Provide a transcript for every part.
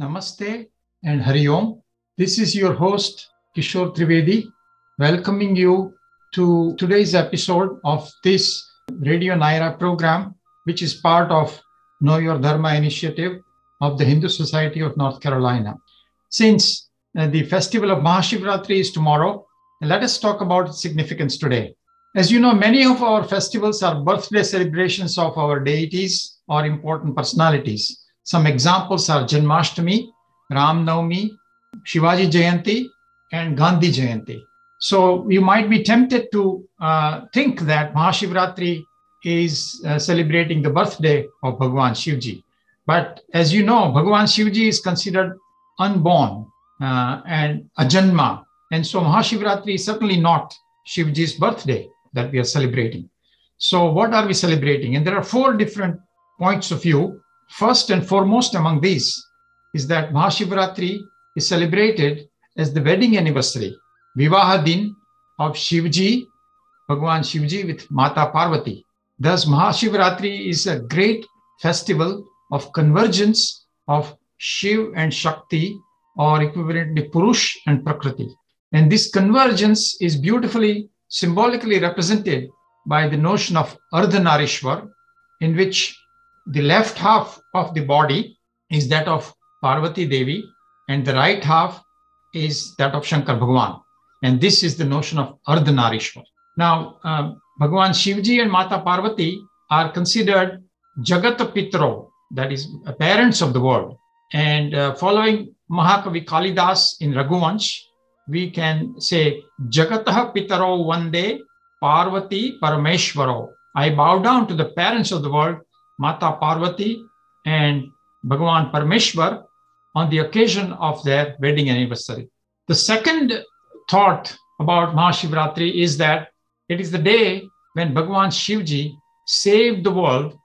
Namaste and Hari Om. This is your host, Kishor Trivedi, welcoming you to today's episode of this Radio Naira program, which is part of Know Your Dharma initiative of the Hindu Society of North Carolina. Since uh, the festival of Mahashivratri is tomorrow, let us talk about its significance today. As you know, many of our festivals are birthday celebrations of our deities or important personalities. Some examples are Janmashtami, Ram Navami, Shivaji Jayanti, and Gandhi Jayanti. So you might be tempted to uh, think that Mahashivratri is uh, celebrating the birthday of Bhagwan Shivji. But as you know, Bhagwan Shivji is considered unborn uh, and ajanma. And so Mahashivratri is certainly not Shivji's birthday that we are celebrating. So, what are we celebrating? And there are four different points of view. First and foremost among these is that Mahashivratri is celebrated as the wedding anniversary, Vivaha Din of Shivji, Bhagwan Shivji with Mata Parvati. Thus, Mahashivratri is a great festival of convergence of Shiv and Shakti, or equivalently Purush and Prakriti. And this convergence is beautifully symbolically represented by the notion of Ardhanarishwar, in which the left half of the body is that of Parvati Devi, and the right half is that of Shankar Bhagwan. And this is the notion of Ardhanarishwar. Now, uh, Bhagwan Shivji and Mata Parvati are considered Jagata Pitro, that is, parents of the world. And uh, following Mahakavi Kalidas in Raghuvansh, we can say Jagatah Pitaro Day Parvati Parameshwaro. I bow down to the parents of the world, Mata Parvati and Bhagavan Parameshwar, on the occasion of their wedding anniversary. The second thought about Mahashivratri is that it is the day when Bhagavan Shivji saved the world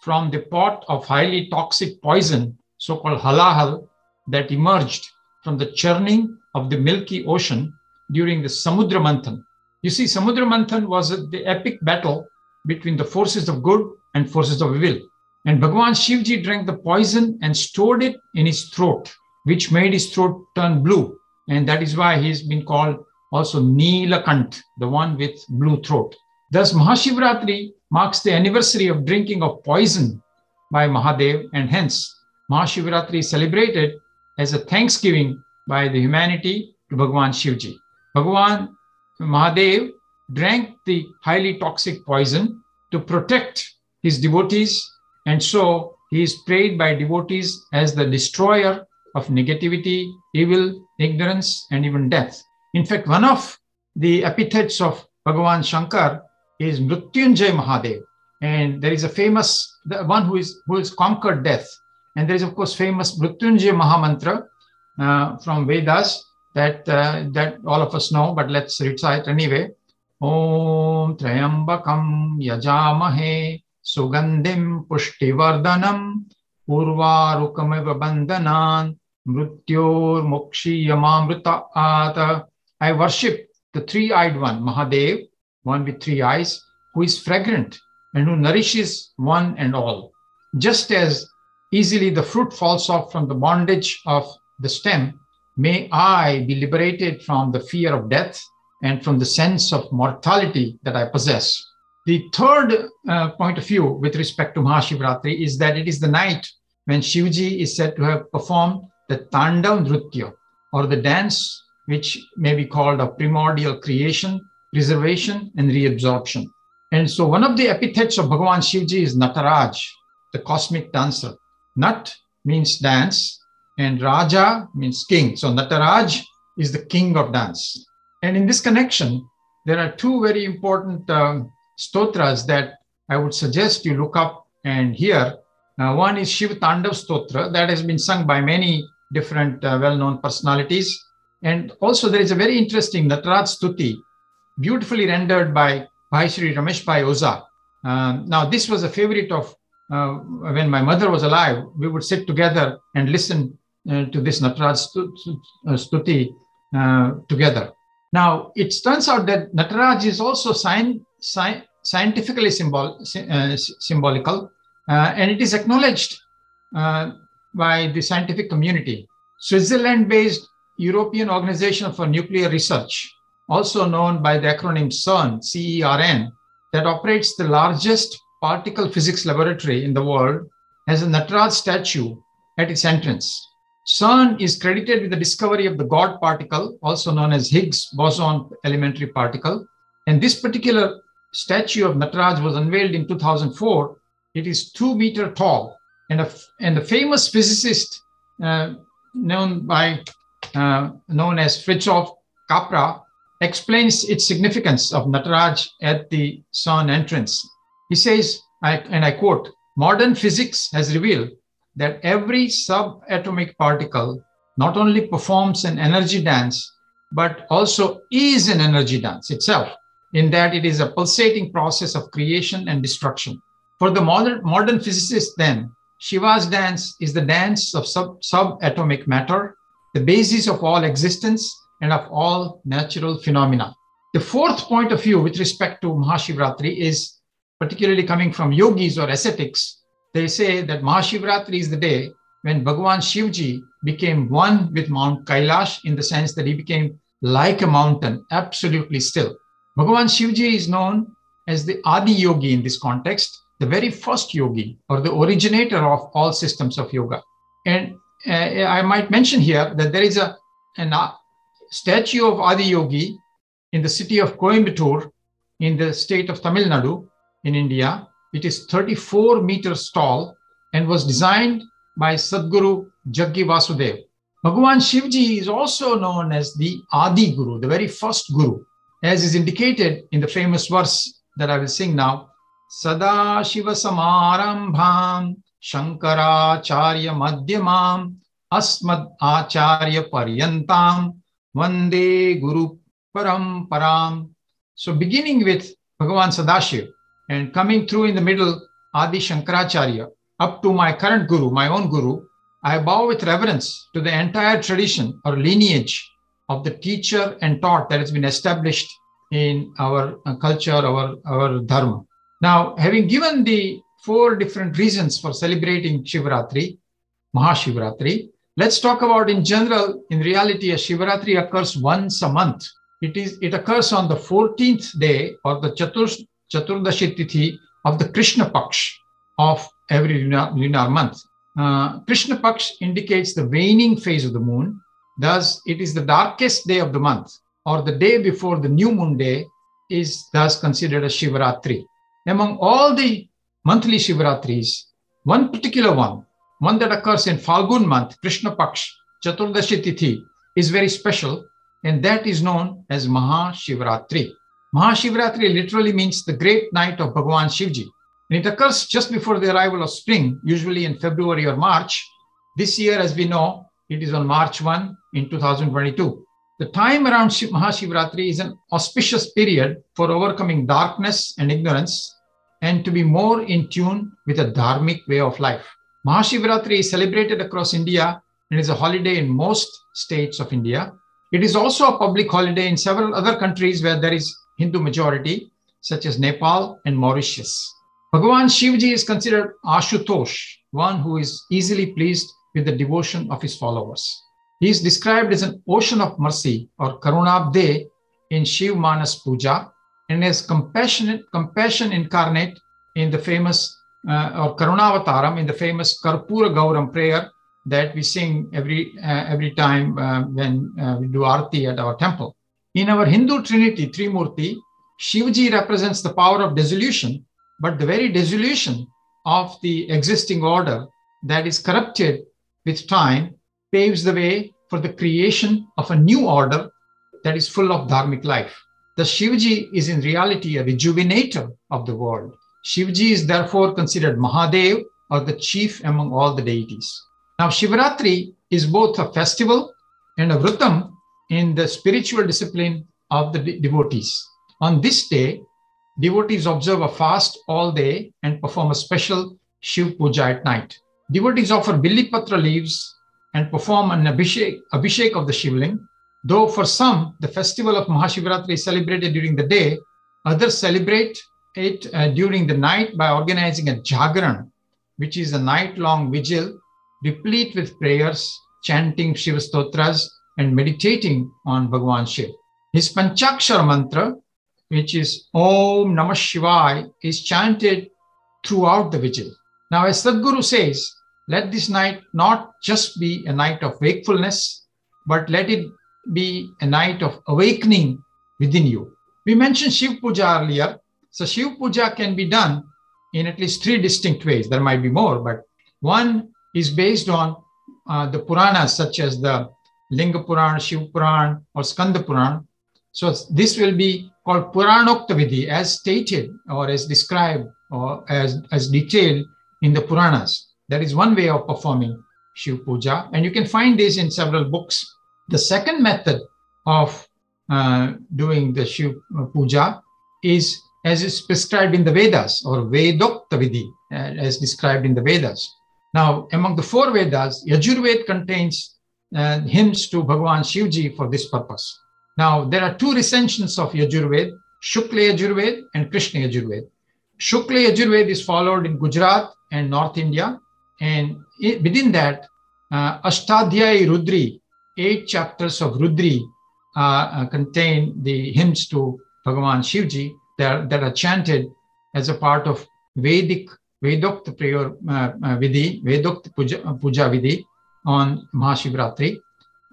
from the pot of highly toxic poison, so called halahal, that emerged from the churning of the Milky Ocean during the Samudra Manthan. You see, Samudra Manthan was the epic battle between the forces of good and forces of evil. And Bhagwan Shivji drank the poison and stored it in his throat, which made his throat turn blue. And that is why he's been called also Neelakant, the one with blue throat. Thus, Mahashivratri marks the anniversary of drinking of poison by Mahadev, and hence Mahashivratri is celebrated as a thanksgiving by the humanity to Bhagwan Shivji. Bhagwan Mahadev drank the highly toxic poison to protect his devotees, and so he is prayed by devotees as the destroyer of negativity, evil, ignorance, and even death. In fact, one of the epithets of Bhagavan Shankar is Mrityunjay Mahadev. And there is a famous, the one who is who has conquered death. And there is, of course, famous Mrityunjay Mahamantra uh, from Vedas that uh, that all of us know, but let's recite anyway. Om Trayambakam Yajamahe Urvarukamiva Bandhanan Mrityor Mokshiyamamrita Ata. I worship the three-eyed one, Mahadev, one with three eyes, who is fragrant and who nourishes one and all. Just as easily the fruit falls off from the bondage of the stem, may I be liberated from the fear of death and from the sense of mortality that I possess. The third uh, point of view with respect to Mahashivratri is that it is the night when Shivji is said to have performed the Tandav Nritya, or the dance which may be called a primordial creation, preservation, and reabsorption. And so one of the epithets of Bhagavan Shivji is Nataraj, the cosmic dancer. Nat means dance, and Raja means king. So Nataraj is the king of dance. And in this connection, there are two very important um, stotras that I would suggest you look up and hear. Uh, one is Shiv Tandav Stotra that has been sung by many different uh, well-known personalities. And also there is a very interesting Nataraj Stuti, beautifully rendered by Bhai Ramesh Bhai Oza. Uh, now, this was a favorite of uh, when my mother was alive. We would sit together and listen uh, to this Nataraj Stuti uh, together. Now, it turns out that Nataraj is also sci- sci- scientifically symbol- uh, symbolical, uh, and it is acknowledged by the scientific community. Switzerland based European Organization for Nuclear Research, also known by the acronym CERN, CERN, that operates the largest particle physics laboratory in the world, has a Nataraj statue at its entrance. CERN is credited with the discovery of the God particle, also known as Higgs boson elementary particle. And this particular statue of Nataraj was unveiled in 2004. It is two meter tall. And, a, and the famous physicist uh, known by uh, known as Fritjof Capra explains its significance of Nataraj at the CERN entrance. He says, I, and I quote, modern physics has revealed that every subatomic particle not only performs an energy dance, but also is an energy dance itself, in that it is a pulsating process of creation and destruction. For the modern, modern physicist, then, Shiva's dance is the dance of sub, subatomic matter, the basis of all existence and of all natural phenomena. The fourth point of view with respect to Mahashivratri is particularly coming from yogis or ascetics they say that Mahashivratri is the day when Bhagwan Shivji became one with Mount Kailash in the sense that he became like a mountain, absolutely still. Bhagwan Shivji is known as the Adi Yogi in this context, the very first yogi or the originator of all systems of yoga. And uh, I might mention here that there is a an, uh, statue of Adi Yogi in the city of Coimbatore in the state of Tamil Nadu in India, it is 34 meters tall and was designed by Sadhguru Jaggi Vasudev. Bhagavan Shivji is also known as the Adi Guru, the very first Guru, as is indicated in the famous verse that I will sing now. Sada Shiva Samarambham Shankaracharya Madhyamam Asmad Acharya Paryantam Vande Guru Paramparam. So beginning with Bhagavan Sadashiv, and coming through in the middle, Adi Shankaracharya, up to my current guru, my own guru, I bow with reverence to the entire tradition or lineage of the teacher and taught that has been established in our uh, culture, our, our dharma. Now, having given the four different reasons for celebrating Shivratri, Mahashivratri, let's talk about in general, in reality, a Shivratri occurs once a month. It is it occurs on the 14th day or the Chatur, Chaturdashi Tithi of the Krishna Paksh of every lunar, lunar month. Uh, Krishna Paksh indicates the waning phase of the moon. Thus, it is the darkest day of the month, or the day before the new moon day is thus considered a Shivaratri. Among all the monthly Shivaratris, one particular one, one that occurs in Falgun month, Krishna Paksh, Chaturdashi Tithi, is very special, and that is known as Mahashivaratri. Mahashivaratri literally means the great night of Bhagavan Shivji. And it occurs just before the arrival of spring, usually in February or March. This year, as we know, it is on March 1 in 2022. The time around Mahashivratri is an auspicious period for overcoming darkness and ignorance and to be more in tune with a dharmic way of life. Mahashivratri is celebrated across India and is a holiday in most states of India. It is also a public holiday in several other countries where there is Hindu majority, such as Nepal and Mauritius. Bhagavan Shivji is considered Ashutosh, one who is easily pleased with the devotion of his followers. He is described as an ocean of mercy or Karunabde in Shiv Manas Puja and as compassionate, compassion incarnate in the famous uh, or Karunavataram in the famous Karpura Gauram prayer that we sing every uh, every time uh, when uh, we do arti at our temple. In our Hindu trinity, Trimurti, Shivji represents the power of dissolution, but the very dissolution of the existing order that is corrupted with time paves the way for the creation of a new order that is full of dharmic life. The Shivji is in reality a rejuvenator of the world. Shivji is therefore considered Mahadev or the chief among all the deities. Now, Shivratri is both a festival and a vrutam in the spiritual discipline of the de- devotees. On this day, devotees observe a fast all day and perform a special Shiv Puja at night. Devotees offer Bilipatra leaves and perform an abhishek, abhishek of the Shivling. Though for some, the festival of Mahashivratri is celebrated during the day, others celebrate it uh, during the night by organizing a Jagaran, which is a night long vigil replete with prayers, chanting Shiva Stotras, and meditating on Bhagwan Shiv. His Panchakshar mantra, which is Om Namah Shivaya, is chanted throughout the vigil. Now, as Sadhguru says, let this night not just be a night of wakefulness, but let it be a night of awakening within you. We mentioned Shiv Puja earlier. So, Shiv Puja can be done in at least three distinct ways. There might be more, but one is based on uh, the Puranas, such as the Linga Puran, Shiv Puran, or Skanda Puran. So, this will be called Puranokta Vidhi, as stated or as described or as, as detailed in the Puranas. That is one way of performing Shiv Puja, and you can find this in several books. The second method of uh, doing the Shiv Puja is as is prescribed in the Vedas or Vedokta Vidhi, uh, as described in the Vedas. Now, among the four Vedas, Yajurved contains uh, hymns to Bhagavan Shivji for this purpose. Now, there are two recensions of Yajurved, Shukla Yajurved and Krishna Yajurved. Shukla Yajurved is followed in Gujarat and North India. And it, within that, uh, Ashtadhyay Rudri, eight chapters of Rudri, uh, uh, contain the hymns to Bhagavan Shivji that, that are chanted as a part of Vedic, Vedokta prayer uh, uh, Vidhi, Vedokta Puja, uh, Puja Vidhi on Mahashivratri.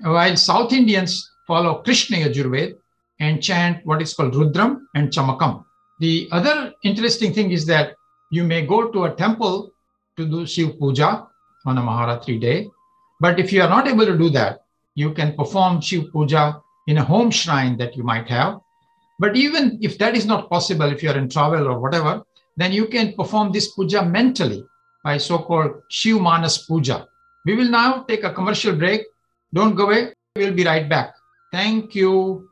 While South Indians follow Krishna Yajurved and chant what is called Rudram and Chamakam. The other interesting thing is that you may go to a temple to do Shiv Puja on a Maharatri day. But if you are not able to do that, you can perform Shiv Puja in a home shrine that you might have. But even if that is not possible, if you are in travel or whatever, then you can perform this puja mentally by so-called Shiv Manas Puja. We will now take a commercial break. Don't go away. We'll be right back. Thank you.